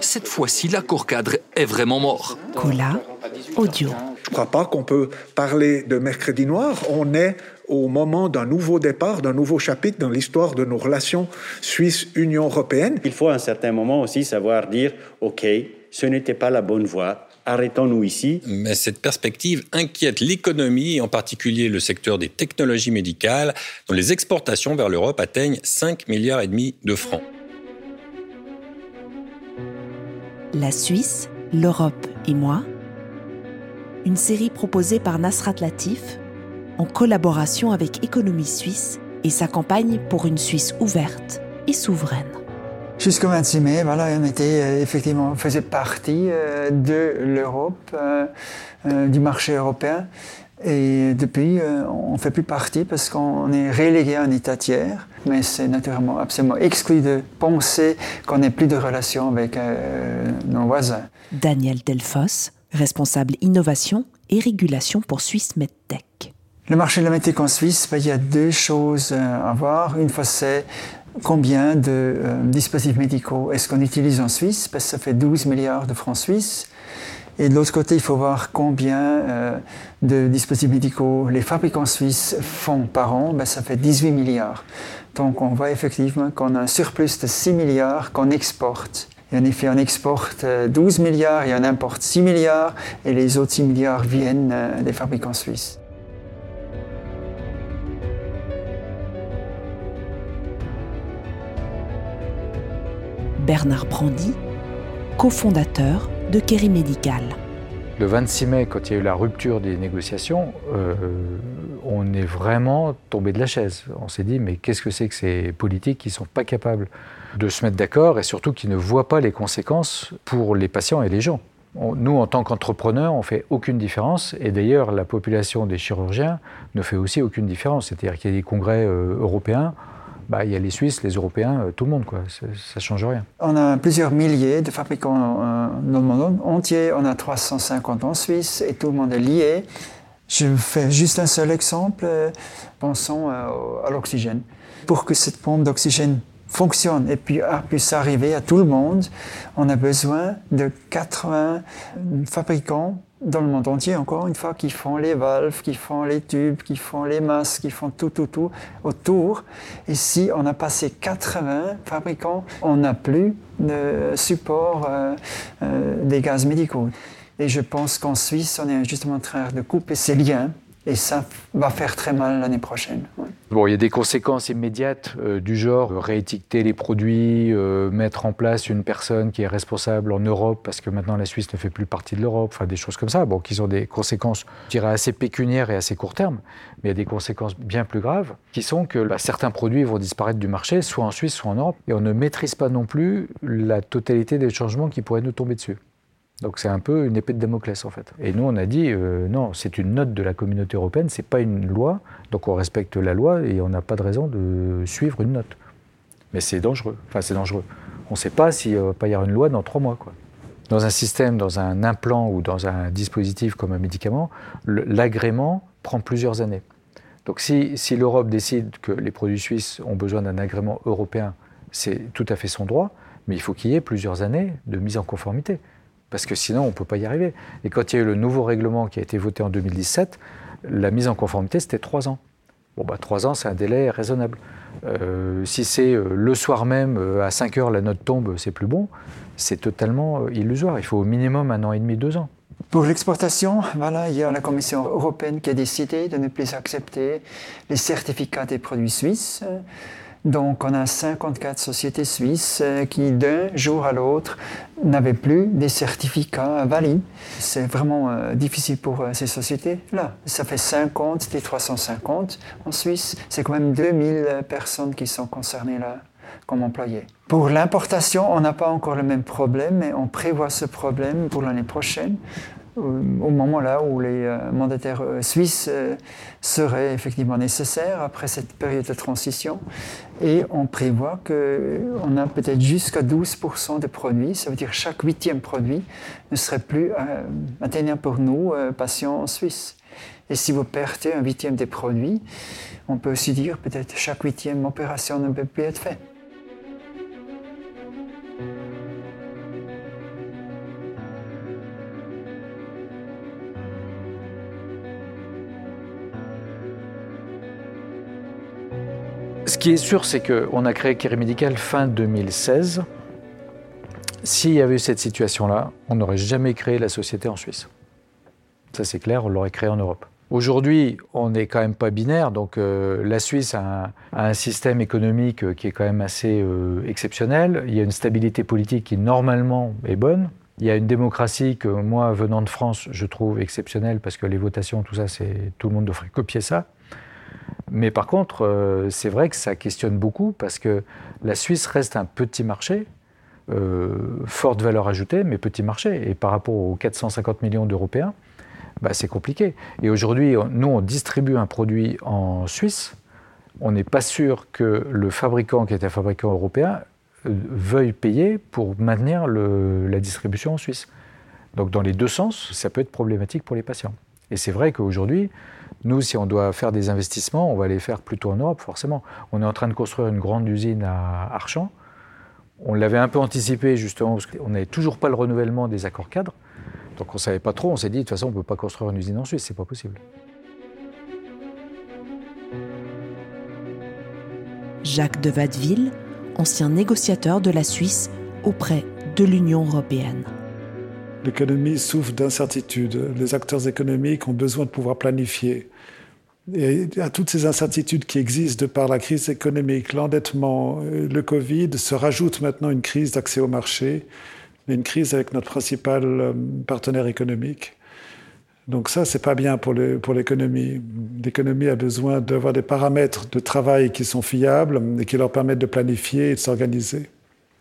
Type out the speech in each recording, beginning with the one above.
Cette fois-ci, l'accord cadre est vraiment mort. Cola, audio. Je ne crois pas qu'on peut parler de mercredi noir. On est au moment d'un nouveau départ, d'un nouveau chapitre dans l'histoire de nos relations Suisse-Union européenne. Il faut à un certain moment aussi savoir dire, OK, ce n'était pas la bonne voie, arrêtons-nous ici. Mais cette perspective inquiète l'économie, et en particulier le secteur des technologies médicales, dont les exportations vers l'Europe atteignent 5 milliards et demi de francs. La Suisse, l'Europe et moi. Une série proposée par Nasrat Latif en collaboration avec Économie Suisse et sa campagne pour une Suisse ouverte et souveraine. Jusqu'au 26 mai, voilà, on était euh, effectivement, on faisait partie euh, de l'Europe, euh, du marché européen. Et depuis, on ne fait plus partie parce qu'on est relégué à un État tiers. Mais c'est naturellement absolument exclu de penser qu'on n'ait plus de relations avec nos voisins. Daniel Delfos, responsable innovation et régulation pour Suisse MedTech. Le marché de la médecine en Suisse, ben, il y a deux choses à voir. Une fois, c'est combien de euh, dispositifs médicaux est-ce qu'on utilise en Suisse, parce que ça fait 12 milliards de francs suisses. Et de l'autre côté, il faut voir combien euh, de dispositifs médicaux les fabricants suisses font par an, ben, ça fait 18 milliards. Donc on voit effectivement qu'on a un surplus de 6 milliards qu'on exporte. Et en effet, on exporte 12 euh, milliards et on importe 6 milliards, et les autres 6 milliards viennent des fabricants suisses. Bernard Brandy, cofondateur de Kerry Medical. Le 26 mai, quand il y a eu la rupture des négociations, euh, on est vraiment tombé de la chaise. On s'est dit, mais qu'est-ce que c'est que ces politiques qui ne sont pas capables de se mettre d'accord et surtout qui ne voient pas les conséquences pour les patients et les gens nous, en tant qu'entrepreneurs, on fait aucune différence. Et d'ailleurs, la population des chirurgiens ne fait aussi aucune différence. C'est-à-dire qu'il y a des congrès euh, européens bah, il y a les Suisses, les Européens, euh, tout le monde, quoi. Ça ne change rien. On a plusieurs milliers de fabricants euh, dans le monde entier. On a 350 en Suisse et tout le monde est lié. Je fais juste un seul exemple. Euh, pensons à l'oxygène. Pour que cette pompe d'oxygène fonctionne et puis puisse arriver à tout le monde, on a besoin de 80 fabricants dans le monde entier, encore une fois, qui font les valves, qui font les tubes, qui font les masques, qui font tout, tout, tout autour. Si on a passé 80 fabricants, on n'a plus de support euh, euh, des gaz médicaux. Et je pense qu'en Suisse, on est justement en train de couper ces liens et ça va faire très mal l'année prochaine. Bon, il y a des conséquences immédiates euh, du genre euh, réétiqueter les produits, euh, mettre en place une personne qui est responsable en Europe parce que maintenant la Suisse ne fait plus partie de l'Europe, enfin des choses comme ça, bon, qui ont des conséquences, je dirais, assez pécuniaires et assez court terme, mais il y a des conséquences bien plus graves qui sont que bah, certains produits vont disparaître du marché, soit en Suisse, soit en Europe, et on ne maîtrise pas non plus la totalité des changements qui pourraient nous tomber dessus. Donc c'est un peu une épée de Damoclès en fait. Et nous on a dit euh, non, c'est une note de la communauté européenne, c'est pas une loi, donc on respecte la loi et on n'a pas de raison de suivre une note. Mais c'est dangereux. Enfin c'est dangereux. On ne sait pas s'il va pas y avoir une loi dans trois mois quoi. Dans un système, dans un implant ou dans un dispositif comme un médicament, l'agrément prend plusieurs années. Donc si, si l'Europe décide que les produits suisses ont besoin d'un agrément européen, c'est tout à fait son droit, mais il faut qu'il y ait plusieurs années de mise en conformité parce que sinon on ne peut pas y arriver. Et quand il y a eu le nouveau règlement qui a été voté en 2017, la mise en conformité, c'était trois ans. Bon, bah, trois ans, c'est un délai raisonnable. Euh, si c'est euh, le soir même, euh, à 5 heures, la note tombe, c'est plus bon, c'est totalement illusoire. Il faut au minimum un an et demi, deux ans. Pour l'exportation, voilà, il y a la Commission européenne qui a décidé de ne plus accepter les certificats des produits suisses. Donc on a 54 sociétés suisses euh, qui d'un jour à l'autre n'avaient plus des certificats valides. C'est vraiment euh, difficile pour euh, ces sociétés-là. Ça fait 50 des 350 en Suisse. C'est quand même 2000 personnes qui sont concernées là comme employés. Pour l'importation, on n'a pas encore le même problème, mais on prévoit ce problème pour l'année prochaine au moment là où les euh, mandataires euh, suisses euh, seraient effectivement nécessaires après cette période de transition. Et on prévoit qu'on a peut-être jusqu'à 12% de produits, ça veut dire chaque huitième produit ne serait plus atteignable pour nous, patients en Suisse. Et si vous perdez un huitième des produits, on peut aussi dire peut-être chaque huitième opération ne peut plus être faite. Qui est sûr, c'est qu'on a créé Kiri Médical fin 2016. S'il y avait eu cette situation-là, on n'aurait jamais créé la société en Suisse. Ça c'est clair, on l'aurait créé en Europe. Aujourd'hui, on n'est quand même pas binaire, donc euh, la Suisse a un, système économique euh, qui est quand même assez euh, exceptionnel. Il y a une stabilité politique qui normalement est bonne. Il y a une démocratie que moi, venant de France, je trouve exceptionnelle parce que les votations, tout ça, c'est tout le monde devrait copier ça. Mais par contre, c'est vrai que ça questionne beaucoup parce que la Suisse reste un petit marché, forte valeur ajoutée, mais petit marché. Et par rapport aux 450 millions d'Européens, bah, c'est compliqué. Et aujourd'hui, nous, on distribue un produit en Suisse. On n'est pas sûr que le fabricant, qui est un fabricant européen, euh, veuille payer pour maintenir la distribution en Suisse. Donc dans les deux sens, ça peut être problématique pour les patients. Et c'est vrai qu'aujourd'hui, nous, si on doit faire des investissements, on va les faire plutôt en Europe, forcément. On est en train de construire une grande usine à Archamps. On l'avait un peu anticipé, justement, parce qu'on n'avait toujours pas le renouvellement des accords cadres. Donc on ne savait pas trop, on s'est dit de toute façon on ne peut pas construire une usine en Suisse, c'est pas possible. Jacques de Vadeville, ancien négociateur de la Suisse auprès de l'Union européenne. L'économie souffre d'incertitudes. Les acteurs économiques ont besoin de pouvoir planifier. Et à toutes ces incertitudes qui existent de par la crise économique, l'endettement, euh, le Covid, se rajoute maintenant une crise d'accès au marché une crise avec notre principal euh, partenaire économique. Donc ça, c'est pas bien pour l'économie. L'économie a besoin d'avoir des paramètres de travail qui sont fiables et qui leur permettent de planifier et de s'organiser.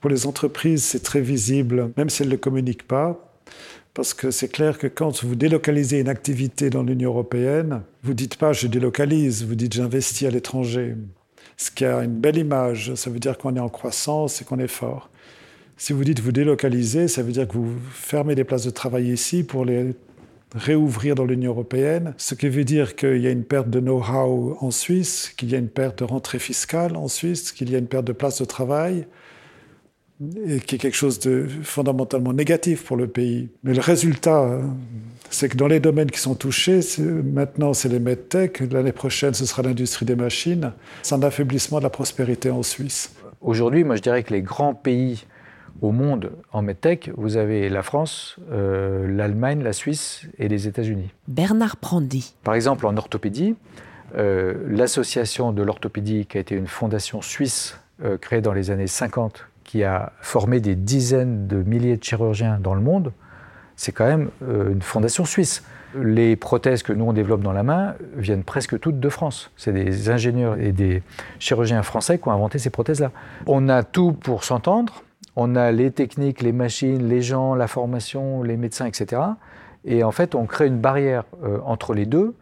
Pour les entreprises, c'est très visible, même si elles ne communiquent pas, parce que c'est clair que quand vous délocalisez une activité dans l'Union européenne, vous dites pas je délocalise, vous dites j'investis à l'étranger. Ce qui a une belle image, ça veut dire qu'on est en croissance et qu'on est fort. Si vous dites vous délocalisez, ça veut dire que vous fermez des places de travail ici pour les réouvrir dans l'Union européenne, ce qui veut dire qu'il y a une perte de know-how en Suisse, qu'il y a une perte de rentrée fiscale en Suisse, qu'il y a une perte de places de travail, et qui est quelque chose de fondamentalement négatif pour le pays. Mais le résultat, c'est que dans les domaines qui sont touchés, maintenant c'est les medtech, l'année prochaine ce sera l'industrie des machines, c'est un affaiblissement de la prospérité en Suisse. Aujourd'hui, moi je dirais que les grands pays au monde en medtech, vous avez la France, euh, l'Allemagne, la Suisse et les États-Unis. Bernard Prandi. Par exemple, en orthopédie, euh, l'association de l'orthopédie, qui a été une fondation suisse euh, créée dans les années 50, qui a formé des dizaines de milliers de chirurgiens dans le monde, c'est quand même une fondation suisse. Les prothèses que nous on développe dans la main viennent presque toutes de France. C'est des ingénieurs et des chirurgiens français qui ont inventé ces prothèses-là. On a tout pour s'entendre. On a les techniques, les machines, les gens, la formation, les médecins, etc. Et en fait, on crée une barrière euh, entre les deux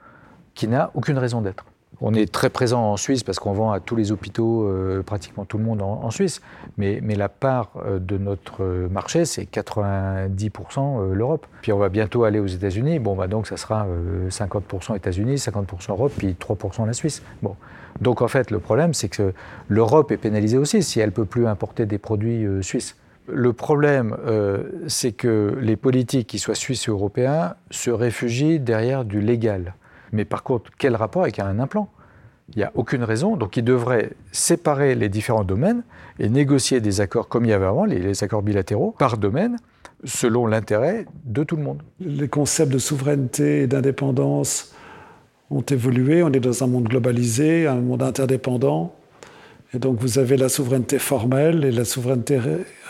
qui n'a aucune raison d'être. On est très présent en Suisse parce qu'on vend à tous les hôpitaux, euh, pratiquement tout le monde en, Suisse. Mais, la part euh, de notre marché, c'est 90% l'Europe. Puis on va bientôt aller aux États-Unis. Bon, bah donc ça sera 50% États-Unis, 50% Europe, puis 3% la Suisse. Bon. Donc en fait, le problème, c'est que l'Europe est pénalisée aussi si elle ne peut plus importer des produits euh, suisses. Le problème, euh, c'est que les politiques, qu'ils soient suisses ou européens, se réfugient derrière du légal. Mais par contre, quel rapport avec un implant? Il n'y a aucune raison. Donc ils devraient séparer les différents domaines et négocier des accords comme il y avait avant, les accords bilatéraux, par domaine, selon l'intérêt de tout le monde. Les concepts de souveraineté et d'indépendance ont évolué. On est dans un monde globalisé, un monde interdépendant. Et donc vous avez la souveraineté formelle et la souveraineté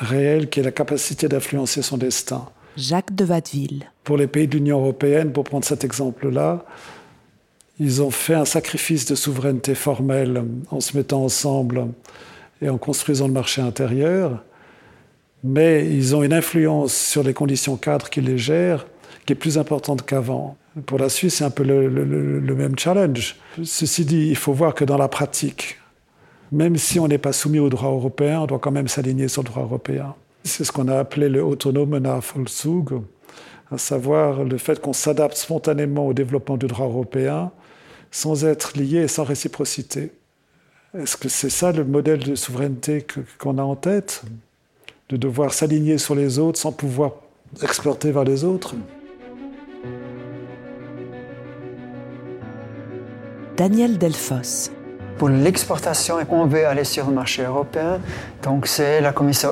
réelle qui est la capacité d'influencer son destin. Jacques de Watteville. Pour les pays de l'Union européenne, pour prendre cet exemple-là, ils ont fait un sacrifice de souveraineté formelle en se mettant ensemble et en construisant le marché intérieur, mais ils ont une influence sur les conditions cadres qui les gèrent qui est plus importante qu'avant. Pour la Suisse, c'est un peu le, même challenge. Ceci dit, il faut voir que dans la pratique, même si on n'est pas soumis au droit européen, on doit quand même s'aligner sur le droit européen. C'est ce qu'on a appelé le autonome Nachvollzug, à savoir le fait qu'on s'adapte spontanément au développement du droit européen sans être lié et sans réciprocité. Est-ce que c'est ça le modèle de souveraineté qu'on a en tête? De devoir s'aligner sur les autres sans pouvoir exporter vers les autres? Daniel Delfos. Pour l'exportation, on veut aller sur le marché européen, donc c'est la Commission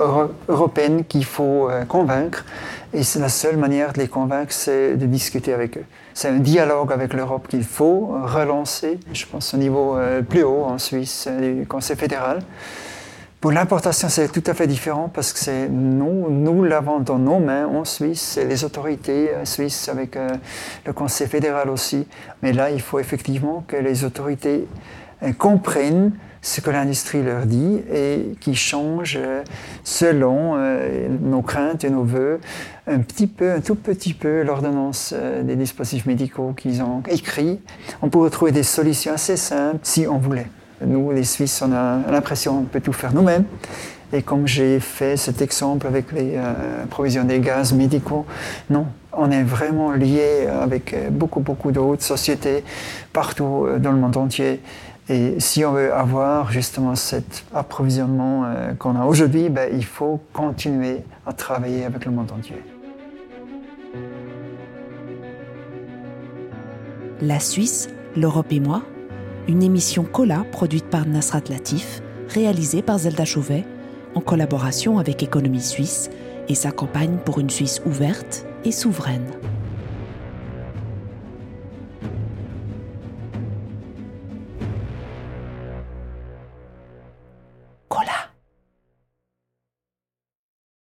européenne qu'il faut euh, convaincre. Et c'est la seule manière de les convaincre, c'est de discuter avec eux. C'est un dialogue avec l'Europe qu'il faut relancer, je pense au niveau euh, plus haut en Suisse, du Conseil fédéral. Pour l'importation, c'est tout à fait différent parce que c'est nous, nous l'avons dans nos mains en Suisse, c'est les autorités euh, suisses avec le Conseil fédéral aussi. Mais là, il faut effectivement que les autorités comprennent ce que l'industrie leur dit et qui changent selon nos craintes et nos voeux un petit peu, un tout petit peu l'ordonnance des dispositifs médicaux qu'ils ont écrits. On pourrait trouver des solutions assez simples si on voulait. Nous, les Suisses, on a l'impression qu'on peut tout faire nous-mêmes. Et comme j'ai fait cet exemple avec les euh, provisions des gaz médicaux, non, on est vraiment lié avec beaucoup, beaucoup d'autres sociétés partout euh, dans le monde entier. Et si on veut avoir justement cet approvisionnement euh, qu'on a aujourd'hui, ben, il faut continuer à travailler avec le monde entier. La Suisse, l'Europe et moi, une émission Cola produite par Nasrat Latif, réalisée par Zelda Chauvet, en collaboration avec Économie Suisse et sa campagne pour une Suisse ouverte et souveraine.